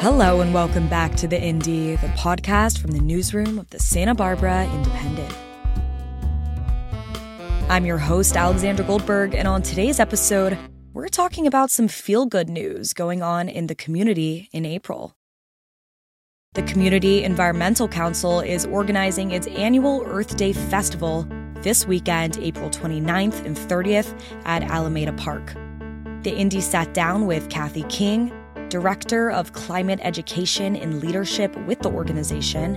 Hello, and welcome back to The Indy, the podcast from the newsroom of the Santa Barbara Independent. I'm your host, Alexandra Goldberg, and on today's episode, we're talking about some feel good news going on in the community in April. The Community Environmental Council is organizing its annual Earth Day Festival this weekend, April 29th and 30th, at Alameda Park. The Indy sat down with Kathi King, Director of Climate Education and Leadership with the organization,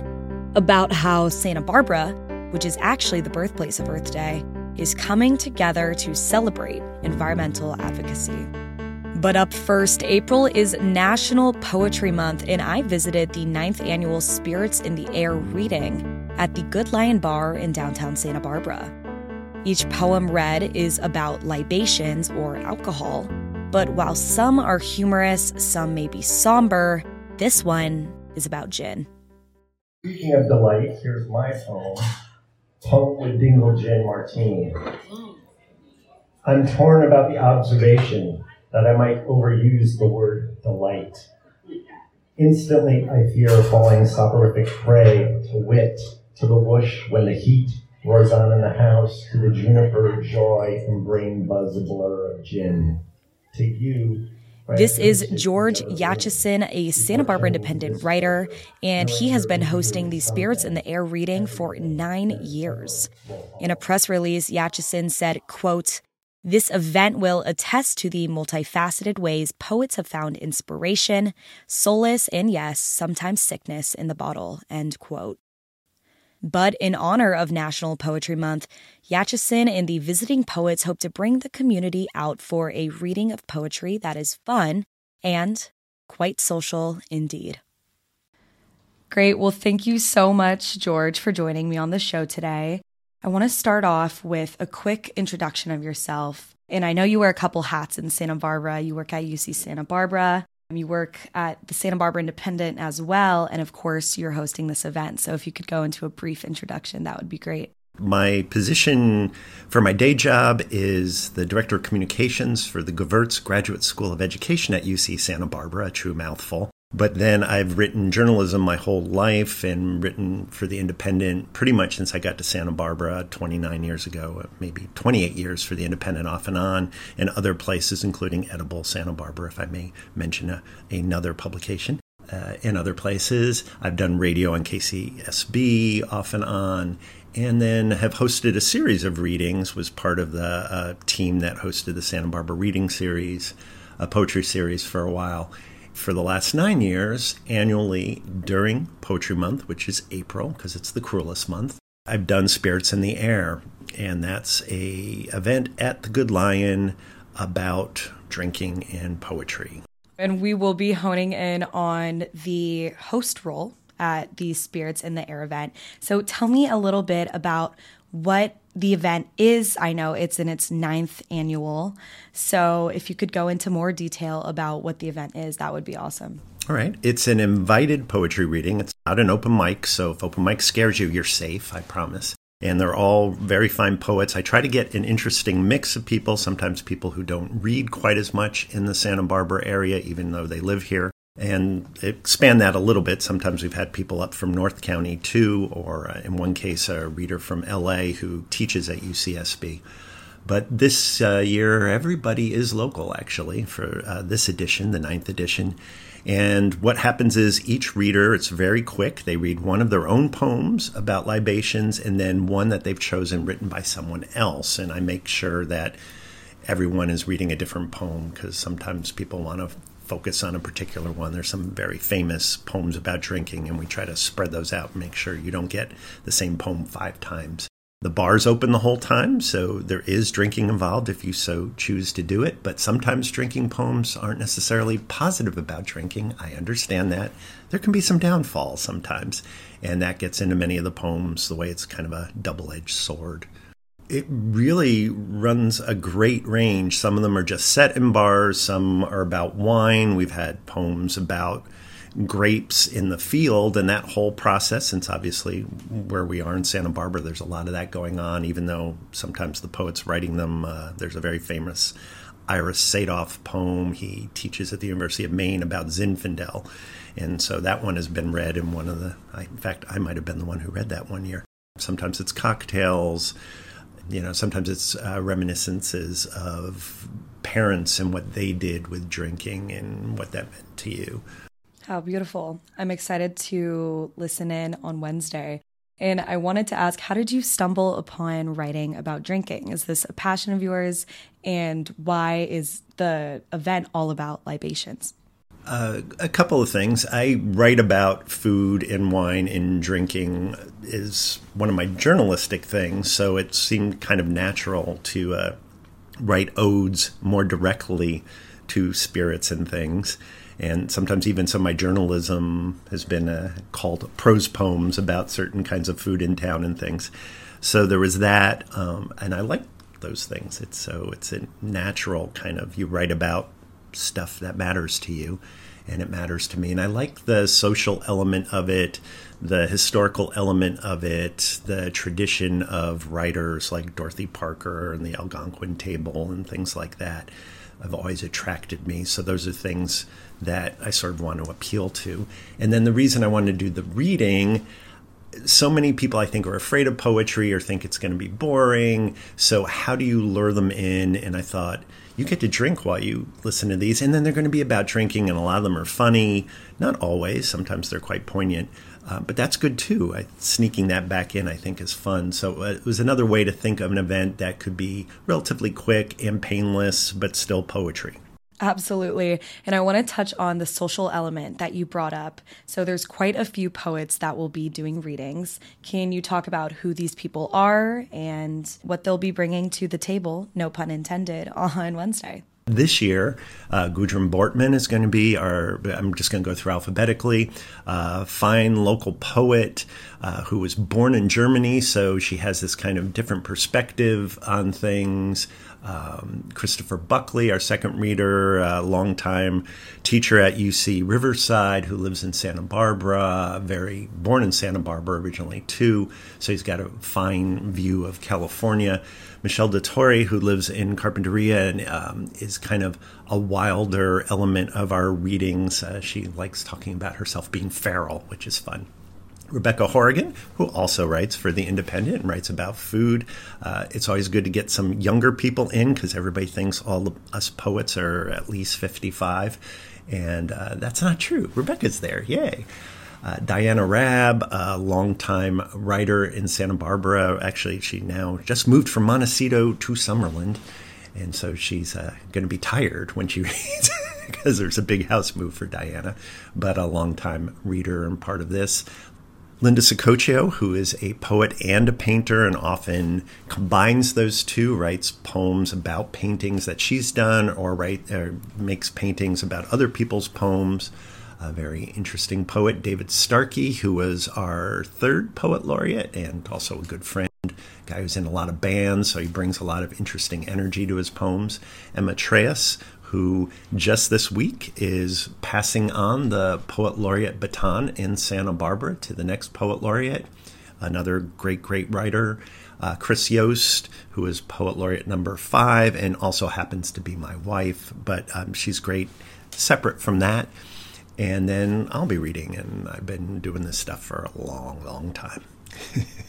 about how Santa Barbara, which is actually the birthplace of Earth Day, is coming together to celebrate environmental advocacy. But up first, April is National Poetry Month, and I visited the ninth annual Spirits in the Air reading at the Good Lion Bar in downtown Santa Barbara. Each poem read is about libations or alcohol, but while some are humorous, some may be somber, this one is about gin. Speaking of delight, here's my poem Punk with Dingle Gin Martini. I'm torn about the observation that I might overuse the word delight. Instantly, I fear falling soporific prey to wit, to the whoosh when the heat roars on in the house, to the juniper joy and brain buzz blur of gin. To you, this is George Yatchisin, a Santa Barbara Independent writer, and he has been hosting the Spirits in the Air reading for nine years. In a press release, Yatchisin said, quote, this event will attest to the multifaceted ways poets have found inspiration, solace, and yes, sometimes sickness in the bottle. End quote. But in honor of National Poetry Month, Yatchisin and the visiting poets hope to bring the community out for a reading of poetry that is fun and quite social indeed. Great. Well, thank you so much, George, for joining me on the show today. I want to start off with a quick introduction of yourself. And I know you wear a couple hats in Santa Barbara. You work at UC Santa Barbara, Um, you work at the Santa Barbara Independent as well. And of course, you're hosting this event. So if you could go into a brief introduction, that would be great. My position for my day job is the Director of Communications for the Gevirtz Graduate School of Education at UC Santa Barbara, a true mouthful. But then I've written journalism my whole life and written for The Independent pretty much since I got to Santa Barbara 29 years ago, maybe 28 years for The Independent off and on, and other places, including Edible Santa Barbara, if I may mention a, another publication. Uh, in other places, I've done radio on KCSB off and on, and then have hosted a series of readings. Was part of the uh, team that hosted the Santa Barbara Reading Series, a poetry series for a while for the last nine years, annually during Poetry Month, which is April, because it's the cruelest month, I've done Spirits in the Air, and that's a event at the Good Lion about drinking and poetry. And we will be honing in on the host role at the Spirits in the Air event. So tell me a little bit about what the event is. I know it's in its ninth annual. So if you could go into more detail about what the event is, that would be awesome. All right. It's an invited poetry reading. It's not an open mic. So if open mic scares you, you're safe, I promise. And they're all very fine poets. I try to get an interesting mix of people, sometimes people who don't read quite as much in the Santa Barbara area, even though they live here and expand that a little bit. Sometimes we've had people up from North County too, or uh, in one case, a reader from LA who teaches at UCSB. But this uh, year, everybody is local actually for uh, this edition, the ninth edition. And what happens is each reader, it's very quick. They read one of their own poems about libations and then one that they've chosen written by someone else. And I make sure that everyone is reading a different poem because sometimes people want to focus on a particular one. There's some very famous poems about drinking, and we try to spread those out and make sure you don't get the same poem five times. The bar's open the whole time, so there is drinking involved if you so choose to do it. But sometimes drinking poems aren't necessarily positive about drinking. I understand that. There can be some downfall sometimes, and that gets into many of the poems the way it's kind of a double edged sword it really runs a great range. Some of them are just set in bars, some are about wine. We've had poems about grapes in the field and that whole process, since obviously where we are in Santa Barbara, there's a lot of that going on, even though sometimes the poets writing them, uh, there's a very famous Ira Sadoff poem he teaches at the University of Maine about Zinfandel. And so that one has been read in one of the, in fact, I might have been the one who read that one year. Sometimes it's cocktails, you know, sometimes it's uh, reminiscences of parents and what they did with drinking and what that meant to you. How beautiful. I'm excited to listen in on Wednesday. And I wanted to ask, how did you stumble upon writing about drinking? Is this a passion of yours? And why is the event all about libations? Uh, a couple of things. I write about food and wine and drinking is one of my journalistic things, so it seemed kind of natural to uh, write odes more directly to spirits and things. And sometimes even some of my journalism has been uh, called prose poems about certain kinds of food in town and things. So there was that, um, and I like those things. It's so it's a natural kind of you write about stuff that matters to you and it matters to me and i like the social element of it the historical element of it the tradition of writers like dorothy parker and the algonquin table and things like that have always attracted me so those are things that i sort of want to appeal to and then the reason i wanted to do the reading so many people I think are afraid of poetry or think it's going to be boring. So how do you lure them in? And I thought you get to drink while you listen to these, and then they're going to be about drinking, and a lot of them are funny. Not always. Sometimes they're quite poignant. Uh, but that's good too. I, sneaking that back in, I think, is fun. So uh, it was another way to think of an event that could be relatively quick and painless, but still poetry. Absolutely. And I want to touch on the social element that you brought up. So there's quite a few poets that will be doing readings. Can you talk about who these people are and what they'll be bringing to the table, no pun intended, on Wednesday? This year, uh, Gudrun Bortman is going to be our, I'm just going to go through alphabetically, uh, fine local poet uh, who was born in Germany, so she has this kind of different perspective on things um, Christopher Buckley, our second reader, a longtime teacher at UC Riverside who lives in Santa Barbara, very born in Santa Barbara originally too, so he's got a fine view of California. Michelle DeTore, who lives in Carpinteria and um, is kind of a wilder element of our readings. Uh, she likes talking about herself being feral, which is fun. Rebecca Horrigan, who also writes for The Independent and writes about food. Uh, it's always good to get some younger people in because everybody thinks all of us poets are at least 55. And uh, that's not true. Rebecca's there. Yay. Uh, Diana Raab, a longtime writer in Santa Barbara. Actually, she now just moved from Montecito to Summerland. And so she's uh, going to be tired when she reads because there's a big house move for Diana, but a longtime reader and part of this. Linda Saccoccio, who is a poet and a painter and often combines those two, writes poems about paintings that she's done or, write, or makes paintings about other people's poems. A very interesting poet, David Starkey, who was our third poet laureate and also a good friend guy who's in a lot of bands, so he brings a lot of interesting energy to his poems. Emma Trelles, who just this week is passing on the Poet Laureate baton in Santa Barbara to the next Poet Laureate, another great, great writer. Uh, Chryss Yost, who is Poet Laureate number five and also happens to be my wife, but um, she's great separate from that. And then I'll be reading, and I've been doing this stuff for a long, long time.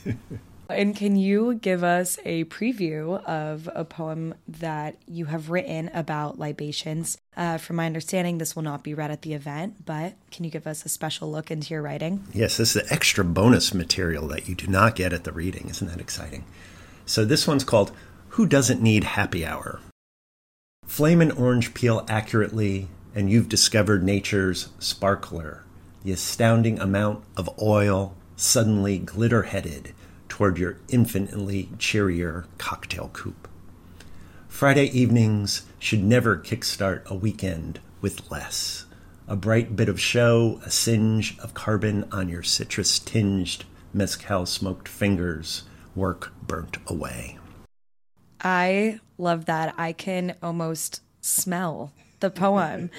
And can you give us a preview of a poem that you have written about libations? Uh, from my understanding, this will not be read at the event, but can you give us a special look into your writing? Yes, this is extra bonus material that you do not get at the reading. Isn't that exciting? So this one's called Who Doesn't Need Happy Hour? Flame an orange peel accurately, and you've discovered nature's sparkler, the astounding amount of oil suddenly glitter headed toward your infinitely cheerier cocktail coupe. Friday evenings should never kickstart a weekend with less. A bright bit of show, a singe of carbon on your citrus tinged mezcal smoked fingers, work burnt away. I love that. I can almost smell the poem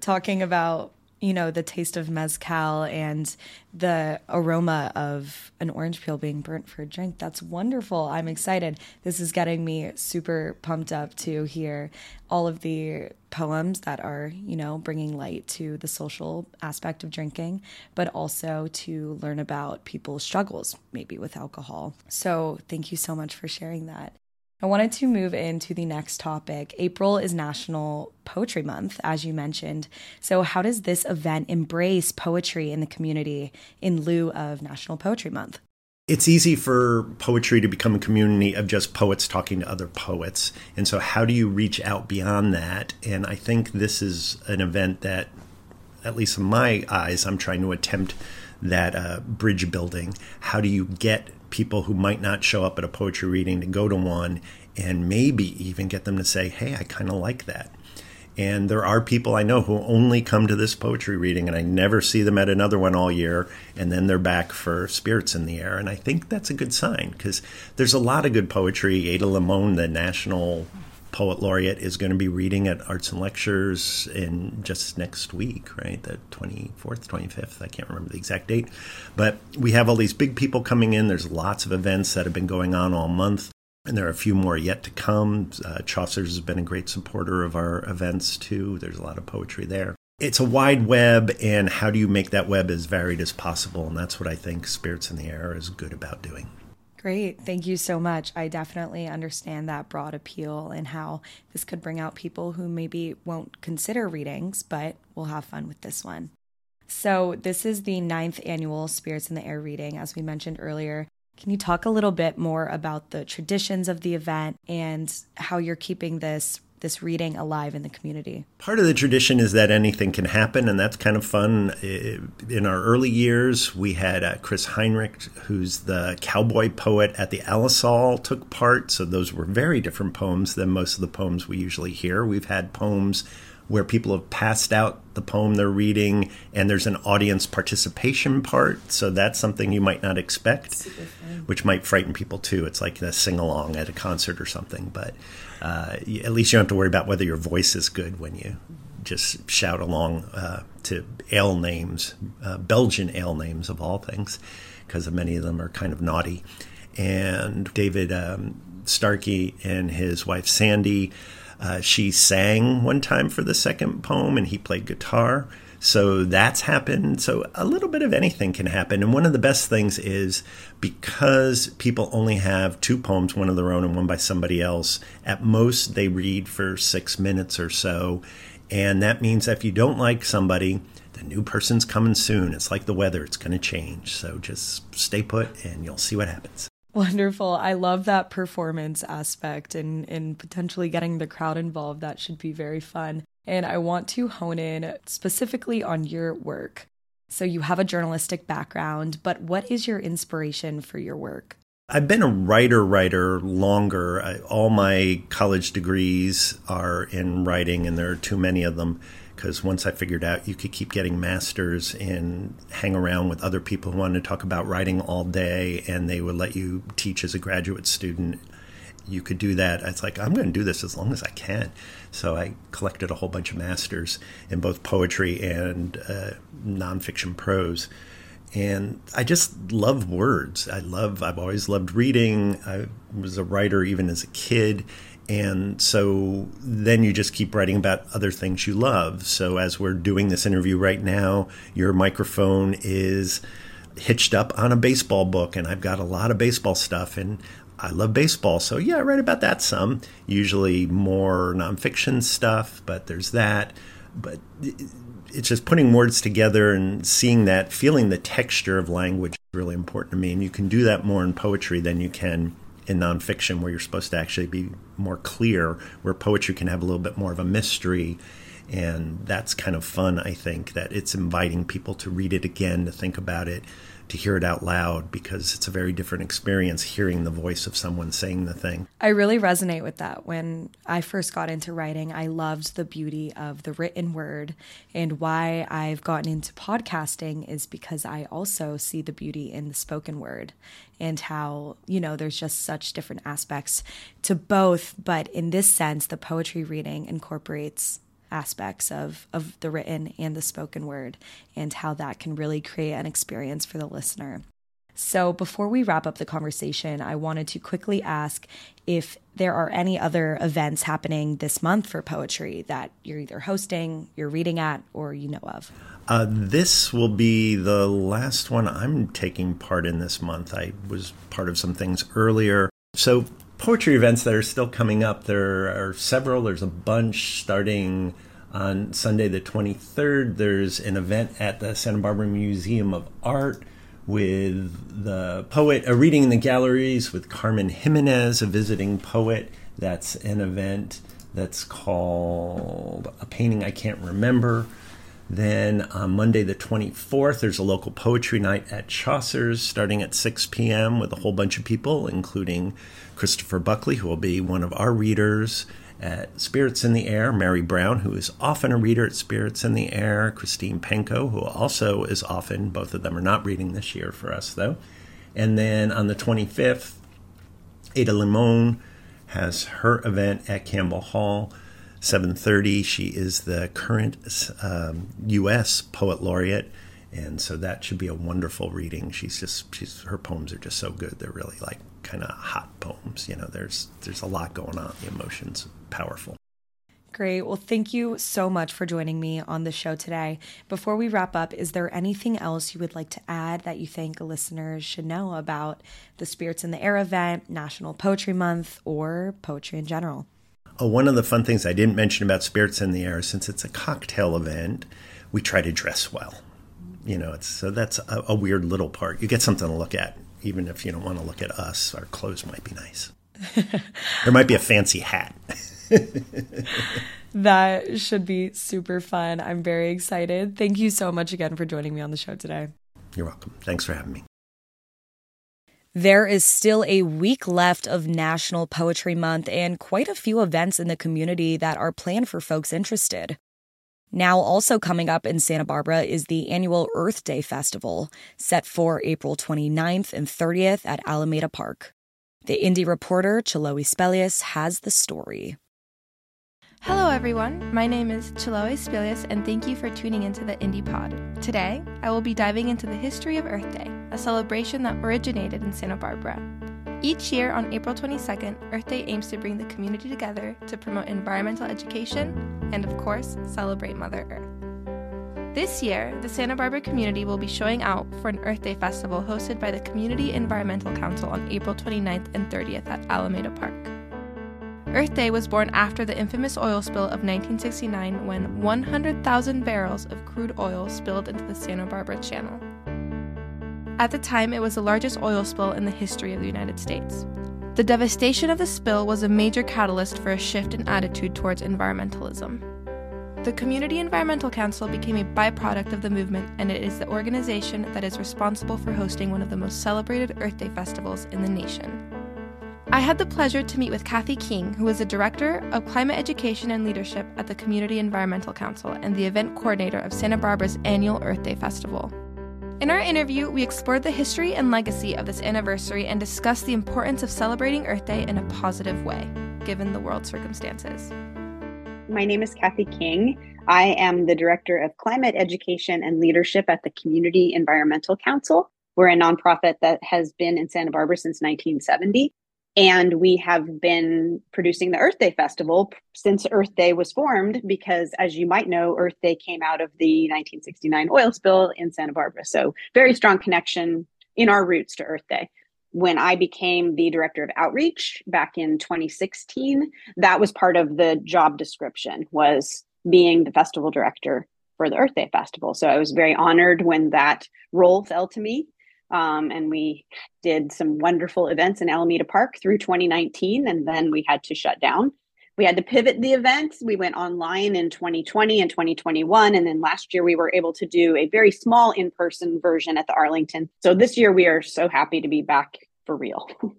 talking about you know, the taste of mezcal and the aroma of an orange peel being burnt for a drink. That's wonderful. I'm excited. This is getting me super pumped up to hear all of the poems that are, you know, bringing light to the social aspect of drinking, but also to learn about people's struggles, maybe with alcohol. So, thank you so much for sharing that. I wanted to move into the next topic. April is National Poetry Month, as you mentioned. So, how does this event embrace poetry in the community in lieu of National Poetry Month? It's easy for poetry to become a community of just poets talking to other poets. And so, how do you reach out beyond that? And I think this is an event that, at least in my eyes, I'm trying to attempt that uh, bridge building. How do you get people who might not show up at a poetry reading to go to one and maybe even get them to say, hey, I kind of like that. And there are people I know who only come to this poetry reading and I never see them at another one all year. And then they're back for Spirits in the Air. And I think that's a good sign because there's a lot of good poetry. Ada Limon, the national poet laureate is going to be reading at Arts and Lectures in just next week, right? The 24th, 25th. I can't remember the exact date. But we have all these big people coming in. There's lots of events that have been going on all month. And there are a few more yet to come. Uh, Chaucer's has been a great supporter of our events too. There's a lot of poetry there. It's a wide web, and how do you make that web as varied as possible? And that's what I think Spirits in the Air is good about doing. Great. Thank you so much. I definitely understand that broad appeal and how this could bring out people who maybe won't consider readings, but will have fun with this one. So, this is the ninth annual Spirits in the Air reading, as we mentioned earlier. Can you talk a little bit more about the traditions of the event and how you're keeping this this reading alive in the community? Part of the tradition is that anything can happen, and that's kind of fun. In our early years, we had uh, Chris Heinrich, who's the cowboy poet at the Alisal, took part. So those were very different poems than most of the poems we usually hear. We've had poems where people have passed out the poem they're reading and there's an audience participation part so that's something you might not expect which might frighten people too it's like a sing-along at a concert or something but uh, at least you don't have to worry about whether your voice is good when you just shout along uh, to ale names uh, belgian ale names of all things because many of them are kind of naughty and david um, starkey and his wife sandy uh, she sang one time for the second poem, and he played guitar. So that's happened. So a little bit of anything can happen. And one of the best things is because people only have two poems, one of their own and one by somebody else, at most they read for six minutes or so. And that means if you don't like somebody, the new person's coming soon. It's like the weather, it's going to change. So just stay put and you'll see what happens. Wonderful. I love that performance aspect and, and potentially getting the crowd involved. That should be very fun. And I want to hone in specifically on your work. So, you have a journalistic background, but what is your inspiration for your work? I've been a writer writer longer. I, all my college degrees are in writing, and there are too many of them because once I figured out you could keep getting masters and hang around with other people who wanted to talk about writing all day, and they would let you teach as a graduate student. You could do that. It's like I'm going to do this as long as I can. So I collected a whole bunch of masters in both poetry and uh, nonfiction prose and I just love words. I love. I've always loved reading. I was a writer even as a kid, and so then you just keep writing about other things you love. So as we're doing this interview right now, your microphone is hitched up on a baseball book, and I've got a lot of baseball stuff, and I love baseball. So yeah, I write about that some. Usually more nonfiction stuff, but there's that. But it's just putting words together and seeing that, feeling the texture of language is really important to me. And you can do that more in poetry than you can in nonfiction where you're supposed to actually be more clear, where poetry can have a little bit more of a mystery. And that's kind of fun, I think, that it's inviting people to read it again, to think about it, to hear it out loud because it's a very different experience hearing the voice of someone saying the thing. I really resonate with that. When I first got into writing, I loved the beauty of the written word. And why I've gotten into podcasting is because I also see the beauty in the spoken word and how, you know, there's just such different aspects to both. But in this sense, the poetry reading incorporates aspects of, of the written and the spoken word and how that can really create an experience for the listener. So, before we wrap up the conversation, I wanted to quickly ask if there are any other events happening this month for poetry that you're either hosting, you're reading at, or you know of. Uh, this will be the last one I'm taking part in this month. I was part of some things earlier. So, poetry events that are still coming up, there are several. There's a bunch starting on Sunday, the 23rd. There's an event at the Santa Barbara Museum of Art with the poet, a reading in the galleries with Carmen Jimenez, a visiting poet. That's an event that's called A Painting I Can't Remember. Then on Monday, the 24th, there's a local poetry night at Chaucer's starting at 6 p.m. with a whole bunch of people, including Christopher Buckley, who will be one of our readers at Spirits in the Air, Mary Brown, who is often a reader at Spirits in the Air, Christine Penko, who also is often, both of them are not reading this year for us though. And then on the 25th, Ada Limon has her event at Campbell Hall. 7:30. She is the current um, U.S. poet laureate, and so that should be a wonderful reading. She's just she's her poems are just so good. They're really like kind of hot poems. You know, there's there's a lot going on. The emotions powerful. Great. Well, thank you so much for joining me on the show today. Before we wrap up, is there anything else you would like to add that you think listeners should know about the Spirits in the Air event, National Poetry Month, or poetry in general? Oh, one of the fun things I didn't mention about Spirits in the Air, since it's a cocktail event, we try to dress well. You know, it's so that's a, a weird little part. You get something to look at even if you don't want to look at us, our clothes might be nice. there might be a fancy hat. that should be super fun. I'm very excited. Thank you so much again for joining me on the show today. You're welcome. Thanks for having me. There is still a week left of National Poetry Month and quite a few events in the community that are planned for folks interested. Now, also coming up in Santa Barbara is the annual Earth Day Festival, set for April 29th and 30th at Alameda Park. The Indy reporter Chiloé Spelius has the story. Hello, everyone. My name is Chiloé Spelius, and thank you for tuning into the Indy Pod. Today, I will be diving into the history of Earth Day, a celebration that originated in Santa Barbara. Each year on April 22nd, Earth Day aims to bring the community together to promote environmental education and, of course, celebrate Mother Earth. This year, the Santa Barbara community will be showing out for an Earth Day festival hosted by the Community Environmental Council on April 29th and 30th at Alameda Park. Earth Day was born after the infamous oil spill of 1969 when 100,000 barrels of crude oil spilled into the Santa Barbara Channel. At the time, it was the largest oil spill in the history of the United States. The devastation of the spill was a major catalyst for a shift in attitude towards environmentalism. The Community Environmental Council became a byproduct of the movement, and it is the organization that is responsible for hosting one of the most celebrated Earth Day festivals in the nation. I had the pleasure to meet with Kathi King, who is the Director of Climate Education and Leadership at the Community Environmental Council and the event coordinator of Santa Barbara's annual Earth Day Festival. In our interview, we explored the history and legacy of this anniversary and discussed the importance of celebrating Earth Day in a positive way, given the world circumstances. My name is Kathi King. I am the Director of Climate Education and Leadership at the Community Environmental Council. We're a nonprofit that has been in Santa Barbara since 1970. And we have been producing the Earth Day Festival since Earth Day was formed, because as you might know, Earth Day came out of the 1969 oil spill in Santa Barbara. So, very strong connection in our roots to Earth Day. When I became the director of outreach back in 2016, that was part of the job description was being the festival director for the Earth Day Festival. So I was very honored when that role fell to me um, and we did some wonderful events in Alameda Park through 2019, and then we had to shut down. We had to pivot the events. We went online in 2020 and 2021. And then last year, we were able to do a very small in person version at the Arlington. So this year, we are so happy to be back for real.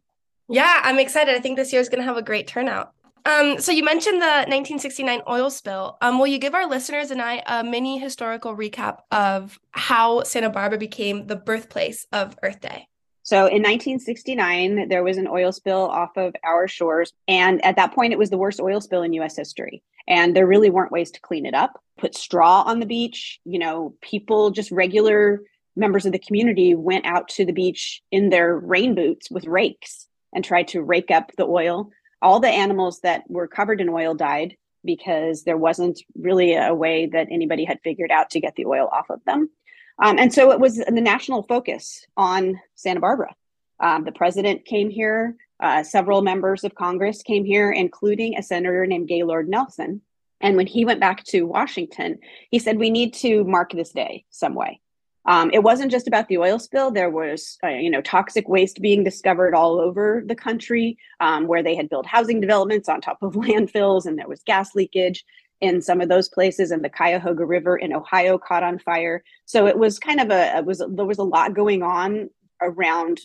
Yeah, I'm excited. I think this year is going to have a great turnout. Um, so you mentioned the 1969 oil spill. Um, will you give our listeners and I a mini historical recap of how Santa Barbara became the birthplace of Earth Day? So in 1969, there was an oil spill off of our shores. And at that point, it was the worst oil spill in US history. And there really weren't ways to clean it up. Put straw on the beach. You know, people, just regular members of the community, went out to the beach in their rain boots with rakes and tried to rake up the oil. All the animals that were covered in oil died because there wasn't really a way that anybody had figured out to get the oil off of them. Um, and so it was the national focus on Santa Barbara. Um, the president came here, uh, several members of Congress came here, including a senator named Gaylord Nelson. And when he went back to Washington, he said, We need to mark this day some way. Um, it wasn't just about the oil spill. There was, uh, you know, toxic waste being discovered all over the country, um, where they had built housing developments on top of landfills, and there was gas leakage in some of those places and the cuyahoga river in ohio caught on fire so it was kind of a was there was a lot going on around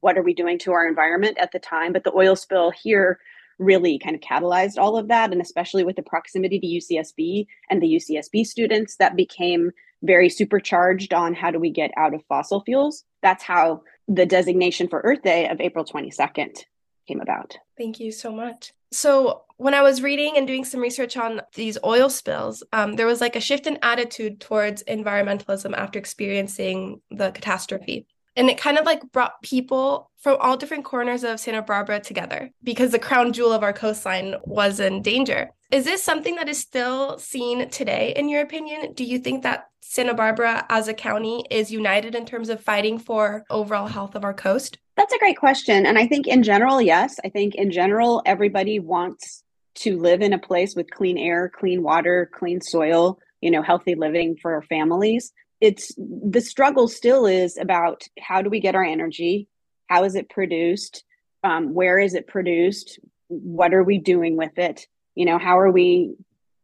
what are we doing to our environment at the time but the oil spill here really kind of catalyzed all of that and especially with the proximity to ucsb and the ucsb students that became very supercharged on how do we get out of fossil fuels. That's how the designation for earth day of april 22nd came about. Thank you so much. So when I was reading and doing some research on these oil spills, um, there was like a shift in attitude towards environmentalism after experiencing the catastrophe. And it kind of like brought people from all different corners of Santa Barbara together because the crown jewel of our coastline was in danger. Is this something that is still seen today, in your opinion? Do you think that Santa Barbara as a county is united in terms of fighting for overall health of our coast? That's a great question. And I think in general, yes. I think in general, everybody wants to live in a place with clean air, clean water, clean soil, you know, healthy living for families. It's the struggle still is about how do we get our energy? How is it produced? Um, where is it produced? What are we doing with it? You know, how are we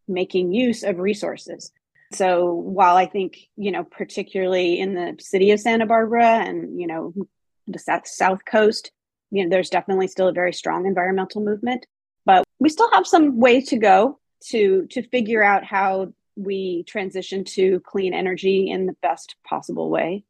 making use of resources? So while I think, you know, particularly in the city of Santa Barbara and, you know, the south, south coast, you know, there's definitely still a very strong environmental movement but we still have some way to go to to figure out how we transition to clean energy in the best possible way.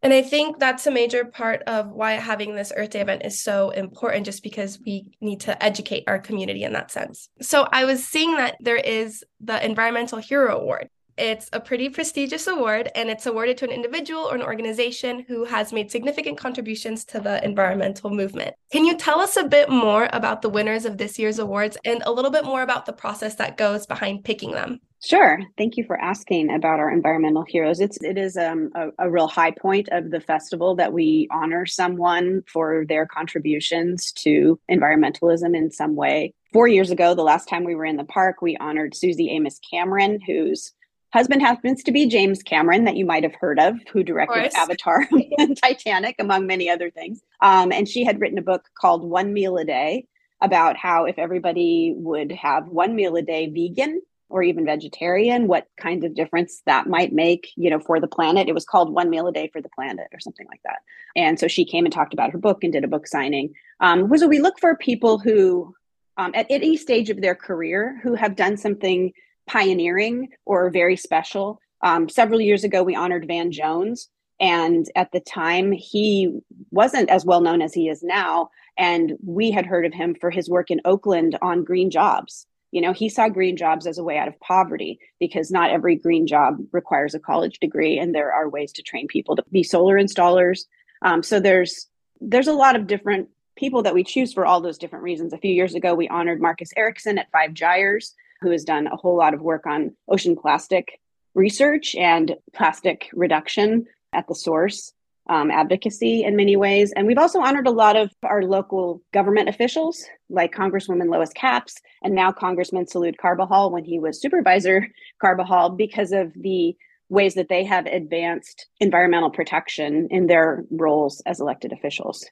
And I think that's a major part of why having this Earth Day event is so important, just because we need to educate our community in that sense. So I was seeing that there is the Environmental Hero Award. It's a pretty prestigious award, and it's awarded to an individual or an organization who has made significant contributions to the environmental movement. Can you tell us a bit more about the winners of this year's awards and a little bit more about the process that goes behind picking them? Sure. Thank you for asking about our environmental heroes. It's it is um, a, a real high point of the festival that we honor someone for their contributions to environmentalism in some way. Four years ago, the last time we were in the park, we honored Suzy Amis Cameron, who's husband happens to be James Cameron, that you might have heard of, who directed Avatar and Titanic, among many other things. Um, and she had written a book called One Meal a Day about how if everybody would have one meal a day vegan or even vegetarian, what kind of difference that might make, you know, for the planet. It was called One Meal a Day for the Planet or something like that. And so she came and talked about her book and did a book signing. Um, so we look for people who, um, at any stage of their career, who have done something pioneering or very special. Um, several years ago, we honored Van Jones. And at the time, he wasn't as well known as he is now. And we had heard of him for his work in Oakland on green jobs. You know, he saw green jobs as a way out of poverty because not every green job requires a college degree, and there are ways to train people to be solar installers. Um, so there's there's a lot of different people that we choose for all those different reasons. A few years ago, we honored Marcus Eriksen at Five Gyres, who has done a whole lot of work on ocean plastic research and plastic reduction at the source um, advocacy in many ways. And we've also honored a lot of our local government officials, like Congresswoman Lois Capps and now Congressman Salud Carbajal when he was Supervisor Carbajal, because of the ways that they have advanced environmental protection in their roles as elected officials.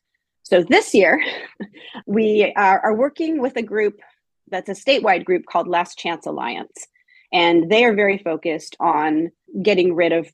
So this year, we are, are working with a group that's a statewide group called Last Chance Alliance. And they are very focused on getting rid of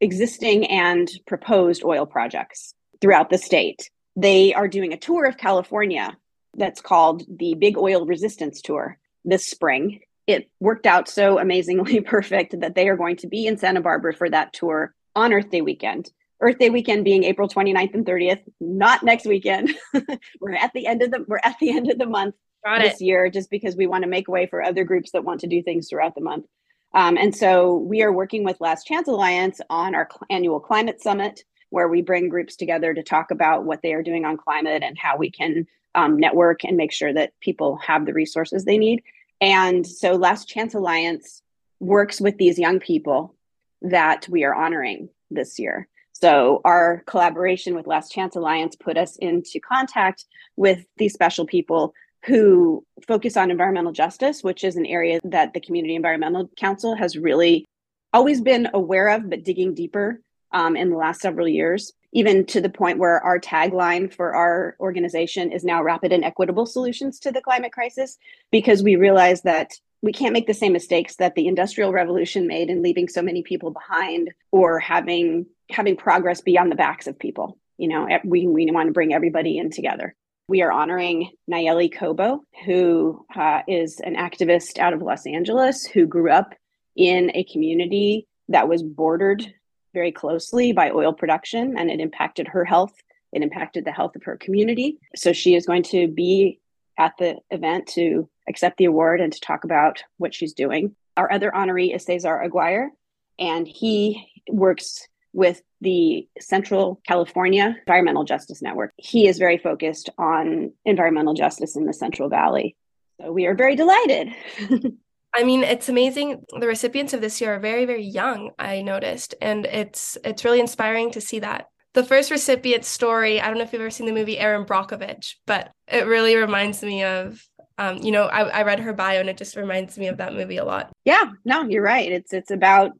existing and proposed oil projects throughout the state. They are doing a tour of California that's called the Big Oil Resistance Tour this spring. It worked out so amazingly perfect that they are going to be in Santa Barbara for that tour on Earth Day weekend. Earth Day weekend being April 29th and 30th, not next weekend. we're at the end of the we're at the end of the month Got this it. year just because we want to make way for other groups that want to do things throughout the month. Um, and so we are working with Last Chance Alliance on our cl- annual climate summit, where we bring groups together to talk about what they are doing on climate and how we can um, network and make sure that people have the resources they need. And so Last Chance Alliance works with these young people that we are honoring this year. So our collaboration with Last Chance Alliance put us into contact with these special people who focus on environmental justice, which is an area that the Community Environmental Council has really always been aware of, but digging deeper um, in the last several years, even to the point where our tagline for our organization is now rapid and equitable solutions to the climate crisis, because we realize that we can't make the same mistakes that the industrial revolution made in leaving so many people behind or having having progress beyond the backs of people. You know we, we want to bring everybody in together we are honoring Nalleli Cobo, who uh, is an activist out of Los Angeles who grew up in a community that was bordered very closely by oil production and it impacted her health. It impacted the health of her community. So she is going to be at the event to accept the award and to talk about what she's doing. Our other honoree is Cesar Aguirre, and he works with the Central California Environmental Justice Network. He is very focused on environmental justice in the Central Valley. So we are very delighted. I mean, it's amazing. The recipients of this year are very, very young, I noticed. And it's it's really inspiring to see that. The first recipient story, I don't know if you've ever seen the movie Erin Brockovich, but it really reminds me of um, you know, I, I read her bio and it just reminds me of that movie a lot. Yeah, no, you're right. It's it's about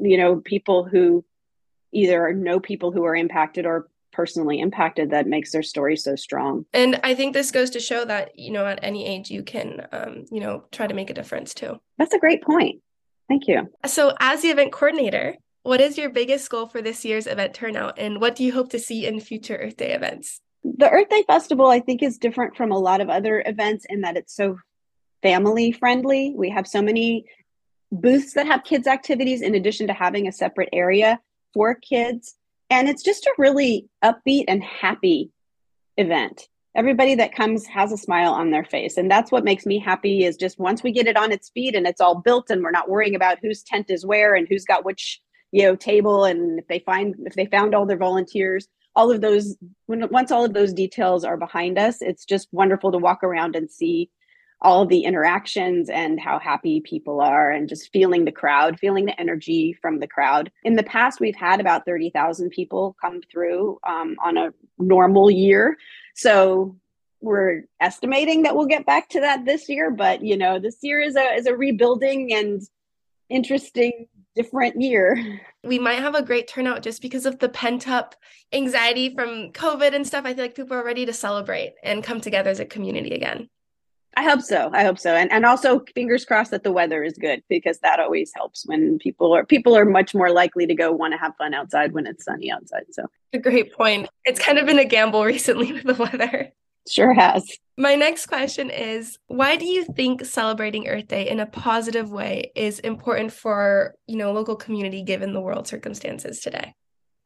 you know people who either know people who are impacted or personally impacted that makes their story so strong. And I think this goes to show that, you know, at any age you can, um, you know, try to make a difference too. That's a great point. Thank you. So, as the event coordinator, what is your biggest goal for this year's event turnout and what do you hope to see in future Earth Day events? The Earth Day Festival, I think, is different from a lot of other events in that it's so family friendly. We have so many booths that have kids' activities in addition to having a separate area for kids. And it's just a really upbeat and happy event. Everybody that comes has a smile on their face. And that's what makes me happy is just once we get it on its feet and it's all built and we're not worrying about whose tent is where and who's got which, you know, table and if they find if they found all their volunteers, all of those when once all of those details are behind us, it's just wonderful to walk around and see all the interactions and how happy people are and just feeling the crowd, feeling the energy from the crowd. In the past, we've had about 30,000 people come through um, on a normal year. So we're estimating that we'll get back to that this year, but you know, this year is a is a rebuilding and interesting different year. We might have a great turnout just because of the pent up anxiety from COVID and stuff. I feel like people are ready to celebrate and come together as a community again. I hope so. I hope so. And and also fingers crossed that the weather is good because that always helps when people are people are much more likely to go want to have fun outside when it's sunny outside. So a great point. It's kind of been a gamble recently with the weather. Sure has. My next question is why do you think celebrating Earth Day in a positive way is important for, you know, local community given the world circumstances today?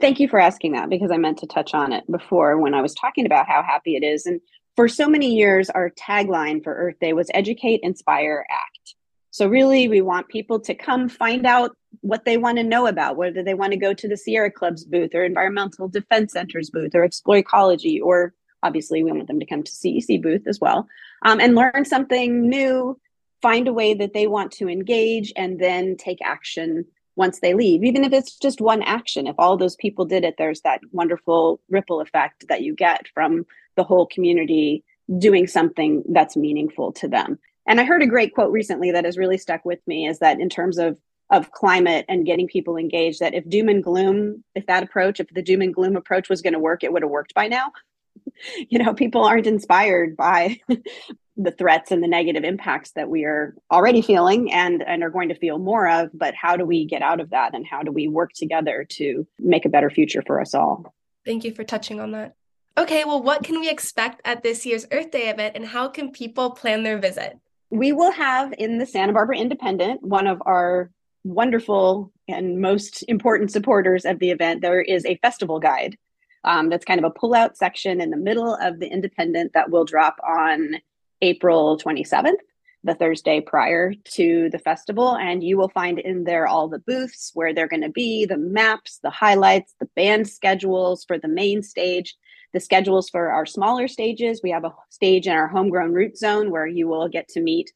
Thank you for asking that because I meant to touch on it before when I was talking about how happy it is and for so many years, our tagline for Earth Day was educate, inspire, act. So, really, we want people to come find out what they want to know about, whether they want to go to the Sierra Club's booth or Environmental Defense Center's booth or Explore Ecology, or obviously, we want them to come to CEC booth as well um, and learn something new, find a way that they want to engage, and then take action once they leave, even if it's just one action. If all those people did it, there's that wonderful ripple effect that you get from the whole community doing something that's meaningful to them. And I heard a great quote recently that has really stuck with me is that in terms of of climate and getting people engaged that if doom and gloom if that approach if the doom and gloom approach was going to work it would have worked by now you know people aren't inspired by the threats and the negative impacts that we are already feeling and and are going to feel more of but how do we get out of that and how do we work together to make a better future for us all thank you for touching on that Okay, well, what can we expect at this year's Earth Day event and how can people plan their visit? We will have in the Santa Barbara Independent one of our wonderful and most important supporters of the event, there is a festival guide um, that's kind of a pull-out section in the middle of the Independent that will drop on April 27th, the Thursday prior to the festival. And you will find in there all the booths where they're going to be, the maps, the highlights, the band schedules for the main stage, the schedules for our smaller stages. We have a stage in our homegrown root zone where you will get to meet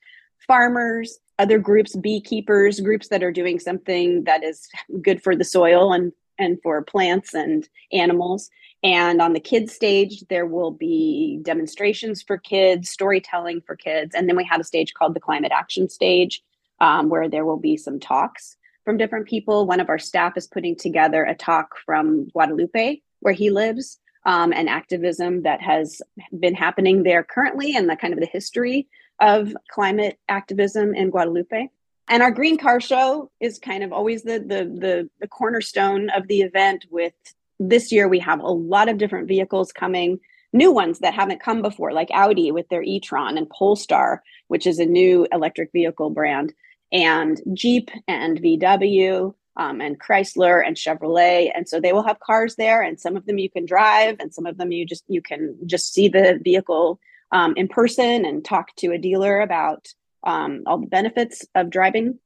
farmers, other groups, beekeepers, groups that are doing something that is good for the soil and and for plants and animals. And on the kids stage, there will be demonstrations for kids, storytelling for kids. And then we have a stage called the Climate Action Stage, um, where there will be some talks from different people. One of our staff is putting together a talk from Guadalupe, where he lives, um, and activism that has been happening there currently and the kind of the history of climate activism in Guadalupe. And our green car show is kind of always the, the the the, cornerstone of the event. With this year, we have a lot of different vehicles coming, new ones that haven't come before, like Audi with their e-tron and Polestar, which is a new electric vehicle brand, and Jeep and VW. Um, and Chrysler and Chevrolet, and so they will have cars there, and some of them you can drive, and some of them you just you can just see the vehicle um, in person and talk to a dealer about um, all the benefits of driving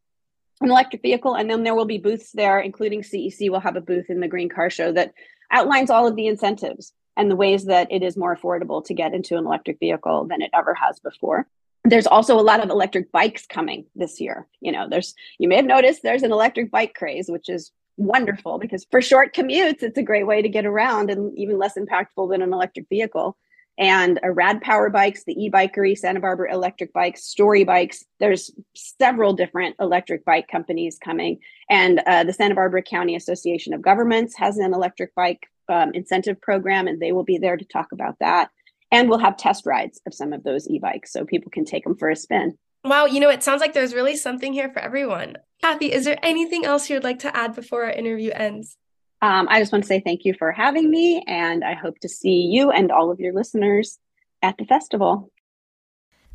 an electric vehicle. And then there will be booths there, including CEC will have a booth in the Green Car Show that outlines all of the incentives and the ways that it is more affordable to get into an electric vehicle than it ever has before. There's also a lot of electric bikes coming this year. You know, there's you may have noticed there's an electric bike craze, which is wonderful because for short commutes, it's a great way to get around and even less impactful than an electric vehicle and a rad power bikes the e-bikery santa barbara electric bikes story bikes. There's several different electric bike companies coming. And uh, the santa barbara county association of governments has an electric bike um, incentive program and they will be there to talk about that. And we'll have test rides of some of those e-bikes so people can take them for a spin. Wow you know it sounds like there's really something here for everyone. Kathi is there anything else you'd like to add before our interview ends um, I just want to say thank you for having me, and I hope to see you and all of your listeners at the festival.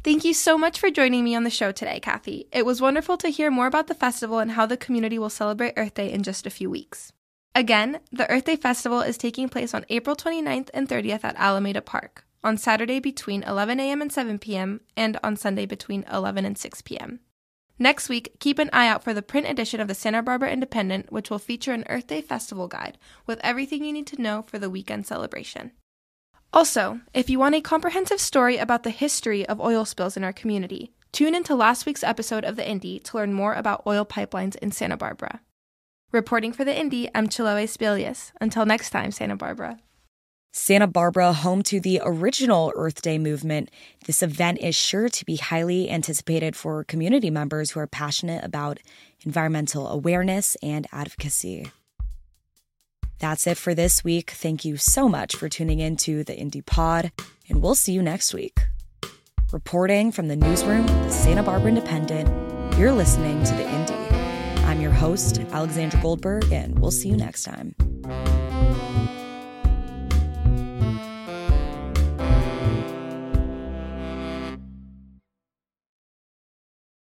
Thank you so much for joining me on the show today, Kathi. It was wonderful to hear more about the festival and how the community will celebrate Earth Day in just a few weeks. Again, the Earth Day Festival is taking place on April 29th and 30th at Alameda Park, on Saturday between 11 a.m. and 7 p.m., and on Sunday between 11 and 6 p.m. Next week, keep an eye out for the print edition of the Santa Barbara Independent, which will feature an Earth Day Festival guide with everything you need to know for the weekend celebration. Also, if you want a comprehensive story about the history of oil spills in our community, tune into last week's episode of The Indy to learn more about oil pipelines in Santa Barbara. Reporting for The Indy, I'm Chiloé Spelius. Until next time, Santa Barbara. Santa Barbara, home to the original Earth Day movement, this event is sure to be highly anticipated for community members who are passionate about environmental awareness and advocacy. That's it for this week. Thank you so much for tuning in to the Indy Pod, and we'll see you next week. Reporting from the newsroom, the Santa Barbara Independent, you're listening to the Indy. I'm your host, Alexandra Goldberg, and we'll see you next time.